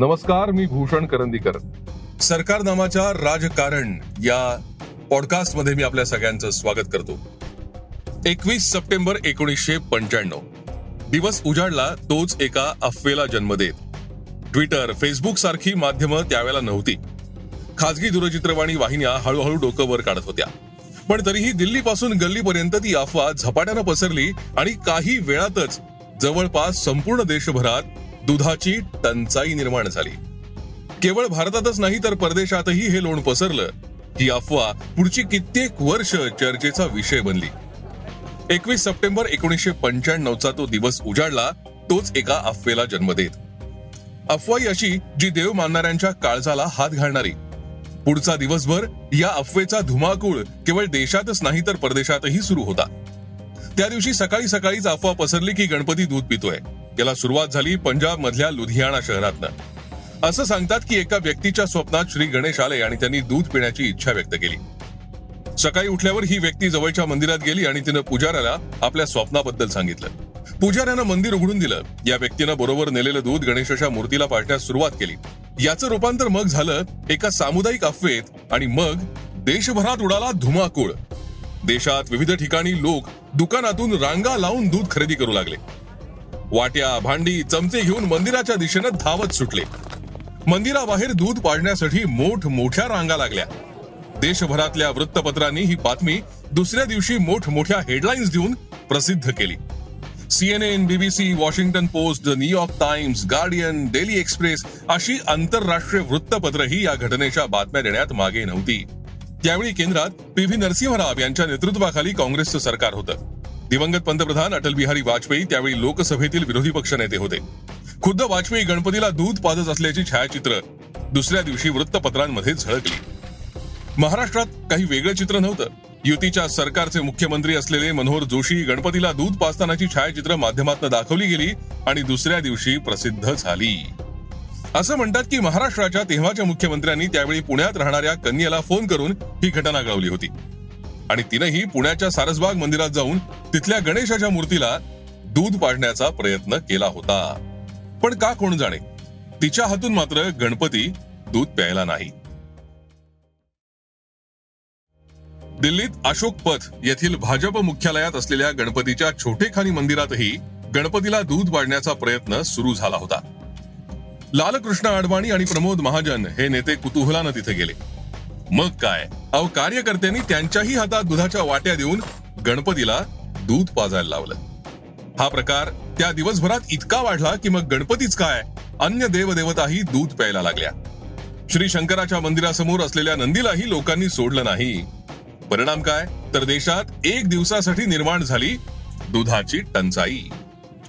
नमस्कार मी भूषण करंदीकर. सरकार नामाच्या राजकारण या पॉडकास्टमध्ये मी आपल्या सगळ्यांचं स्वागत करतो. एकवीस सप्टेंबर एकोणीसशे पंच्याण्णव. दिवस उजाडला तोच एका अफवेला जन्म देत. ट्विटर फेसबुक सारखी माध्यमं त्यावेळेला नव्हती. खाजगी दूरचित्रवाणी वाहिन्या हळूहळू डोकं वर काढत होत्या. पण तरीही दिल्लीपासून गल्लीपर्यंत ती अफवा झपाट्यानं पसरली आणि काही वेळातच जवळपास संपूर्ण देशभरात दुधाची टंचाई निर्माण झाली. केवळ भारतातच नाही तर परदेशातही हे लोण पसरलं. ही अफवा पुढची कित्येक वर्ष चर्चेचा विषय बनली. एकवीस सप्टेंबर एकोणीसशे पंच्याण्णवचा तो दिवस उजाडला तोच एका अफवेला जन्म देत. अफवाई अशी जी देव मानणाऱ्यांच्या काळजाला हात घालणारी. पुढचा दिवसभर या अफवेचा धुमाकूळ केवळ देशातच नाही तर परदेशातही सुरू होता. त्या दिवशी सकाळी सकाळीच अफवा पसरली की गणपती दूध पितोय. याला सुरुवात झाली पंजाब मधल्या लुधियाना शहरातनं. असं सांगतात की एका व्यक्तीच्या स्वप्नात श्री गणेश आले आणि त्यांनी दूध पिण्याची इच्छा व्यक्त केली. सकाळी उठल्यावर ही व्यक्ती जवळच्या मंदिरात गेली आणि तिनं पुजाऱ्याला आपल्या स्वप्नाबद्दल सांगितलं. पुजाऱ्यानं मंदिर उघडून दिलं. या व्यक्तीनं बरोबर नेलेलं दूध गणेशाच्या मूर्तीला पाळण्यास सुरुवात केली. याचं रूपांतर मग झालं एका सामुदायिक अफवेत आणि मग देशभरात उडाला धुमाकूळ. देशात विविध ठिकाणी लोक दुकानातून रांगा लावून दूध खरेदी करू लागले. वाट्या भांडी चमचे घेऊन मंदिराच्या दिशेनं धावत सुटले. मंदिराबाहेर दूध पाडण्यासाठी मोठ मोठ्या रांगा लागल्या. देशभरातल्या वृत्तपत्रांनी ही बातमी दुसऱ्या दिवशी मोठमोठ्या हेडलाईन्स देऊन प्रसिद्ध केली. CNN BBC Washington Post the New York Times Guardian Daily Express अशी आंतरराष्ट्रीय वृत्तपत्रही या घटनेच्या बातम्या देण्यात मागे नव्हती. त्यावेळी केंद्रात पी व्ही नरसिंहराव यांच्या नेतृत्वाखाली काँग्रेसचं सरकार होतं. दिवंगत पंतप्रधान अटल बिहारी वाजपेयी त्यावेळी लोकसभेतील विरोधी पक्षनेते होते. खुद्द वाजपेयी गणपतीला दूध पाजत असल्याची छायाचित्र दुसऱ्या दिवशी वृत्तपत्रांमध्ये झळकली. महाराष्ट्रात काही वेगळं चित्र नव्हतं. युतीच्या सरकारचे मुख्यमंत्री असलेले मनोहर जोशी गणपतीला दूध पाजतानाची छायाचित्र माध्यमातून दाखवली गेली आणि दुसऱ्या दिवशी प्रसिद्ध झाली. असं म्हणतात की महाराष्ट्राच्या तेव्हाच्या मुख्यमंत्र्यांनी त्यावेळी पुण्यात राहणाऱ्या कन्याला फोन करून ही घटना कळवली होती. आणि तिनंही पुण्याच्या सारसबाग मंदिरात जाऊन तिथल्या गणेशाच्या मूर्तीला दूध पाडण्याचा प्रयत्न केला होता. पण का कोण जाणे? तिच्या हातून मात्र गणपती दूध प्यायला नाही. दिल्लीत अशोक पथ येथील भाजप मुख्यालयात असलेल्या गणपतीच्या छोटेखानी मंदिरातही गणपतीला दूध पाडण्याचा प्रयत्न सुरू झाला होता. लालकृष्ण अडवाणी आणि प्रमोद महाजन हे नेते कुतूहलानं तिथे गेले. मग काय? अहो कार्यकर्त्यांनी त्यांच्याही हातात दुधाच्या वाट्या देऊन गणपतीला दूध पाजायला लावलं. हा प्रकार त्या दिवसभरात इतका वाढला की मग गणपतीच काय? अन्य देवदेवताही दूध प्यायला लागल्या. श्री शंकराच्या मंदिरासमोर असलेल्या नंदीलाही लोकांनी सोडलं नाही. परिणाम काय? तर देशात एक दिवसासाठी निर्माण झाली दुधाची टंचाई.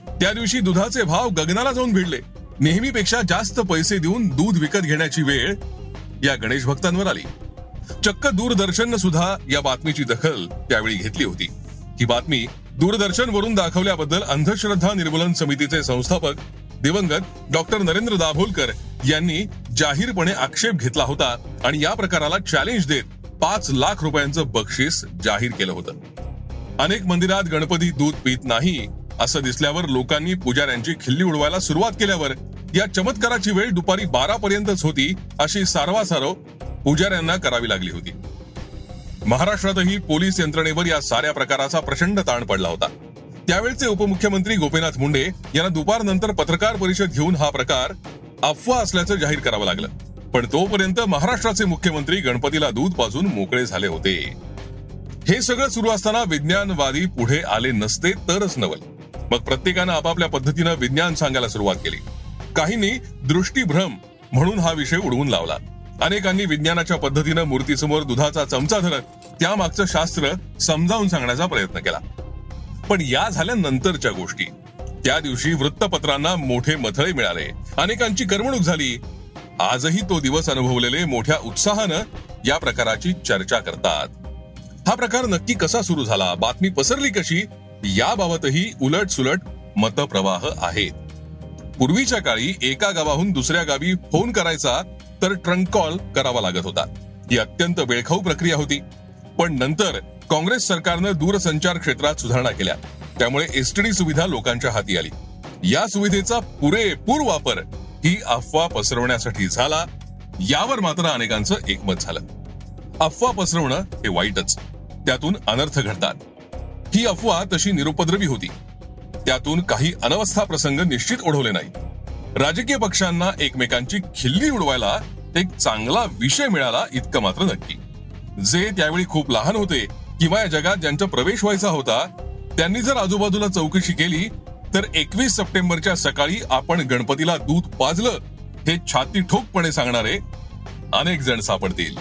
त्या दिवशी दुधाचे भाव गगनाला जाऊन भिडले. नेहमीपेक्षा जास्त पैसे देऊन दूध विकत घेण्याची वेळ या गणेश भक्तांवर आली. चक्क दूरदर्शननं सुद्धा या बातमीची दखल त्यावेळी घेतली होती. ही बातमी दूरदर्शन वरून दाखवल्याबद्दल अंधश्रद्धा निर्मूलन समितीचे संस्थापक दिवंगत डॉक्टर नरेंद्र दाभोलकर यांनी जाहीरपणे आक्षेप घेतला होता आणि या प्रकाराला चॅलेंज देत पाच लाख रुपयांचं बक्षीस जाहीर केलं होतं. अनेक मंदिरात गणपती दूध पित नाही असं दिसल्यावर लोकांनी पुजाऱ्यांची खिल्ली उडवायला सुरुवात केल्यावर या चमत्काराची वेळ दुपारी बारा पर्यंतच होती अशी सारवासारव पुजाऱ्यांना करावी लागली होती. महाराष्ट्रातही पोलीस यंत्रणेवर या साऱ्या प्रकाराचा प्रचंड ताण पडला होता. त्यावेळचे उपमुख्यमंत्री गोपीनाथ मुंडे यांना दुपारनंतर पत्रकार परिषद घेऊन हा प्रकार अफवा असल्याचं जाहीर करावं लागलं. पण तोपर्यंत महाराष्ट्राचे मुख्यमंत्री गणपतीला दूध पाजून मोकळे झाले होते. हे सगळं सुरू असताना विज्ञानवादी पुढे आले नसते तरच नवल. मग प्रत्येकानं आपापल्या पद्धतीनं विज्ञान सांगायला सुरुवात केली. काहींनी दृष्टीभ्रम म्हणून हा विषय उडवून लावला. अनेकांनी विज्ञानाच्या पद्धतीनं मूर्तीसमोर दुधाचा चमचा धरत त्यामागचं शास्त्र समजावून सांगण्याचा प्रयत्न केला. पण या झाल्या नंतरच्या गोष्टी. त्या दिवशी वृत्तपत्रांना मोठे मथळे मिळाले. अनेकांची करमणूक झाली. आजही तो दिवस अनुभवलेले मोठ्या उत्साहानं या प्रकाराची चर्चा करतात. हा प्रकार नक्की कसा सुरू झाला? बातमी पसरली कशी? याबाबतही उलट सुलट मतप्रवाह आहेत. पूर्वीच्या काळी एका गावाहून दुसऱ्या गावी फोन करायचा तर ट्रंक कॉल करावा लागत होता. ही अत्यंत वेळखाऊ प्रक्रिया होती. पण नंतर काँग्रेस सरकारनं दूरसंचार क्षेत्रात सुधारणा केल्या. त्यामुळे एसटीडी सुविधा लोकांच्या हाती आली. या सुविधेचा पुरेपूर वापर ही अफवा पसरवण्यासाठी झाला. यावर मात्र अनेकांचं एकमत झालं. अफवा पसरवणं हे वाईटच. त्यातून अनर्थ घडतात. ही अफवा तशी निरुपद्रवी होती. त्यातून काही अनवस्था प्रसंग निश्चित ओढवले नाही राजकीय पक्षांना एकमेकांची खिल्ली उडवायला एक चांगला विषय मिळाला इतकं मात्र नक्की. जे त्यावेळी खूप लहान होते किंवा या जगात ज्यांचा प्रवेश व्हायचा होता त्यांनी जर आजूबाजूला चौकशी केली तर एकवीस सप्टेंबरच्या सकाळी आपण गणपतीला दूध पाजलं हे छाती ठोकपणे सांगणारे अनेक जण सापडतील.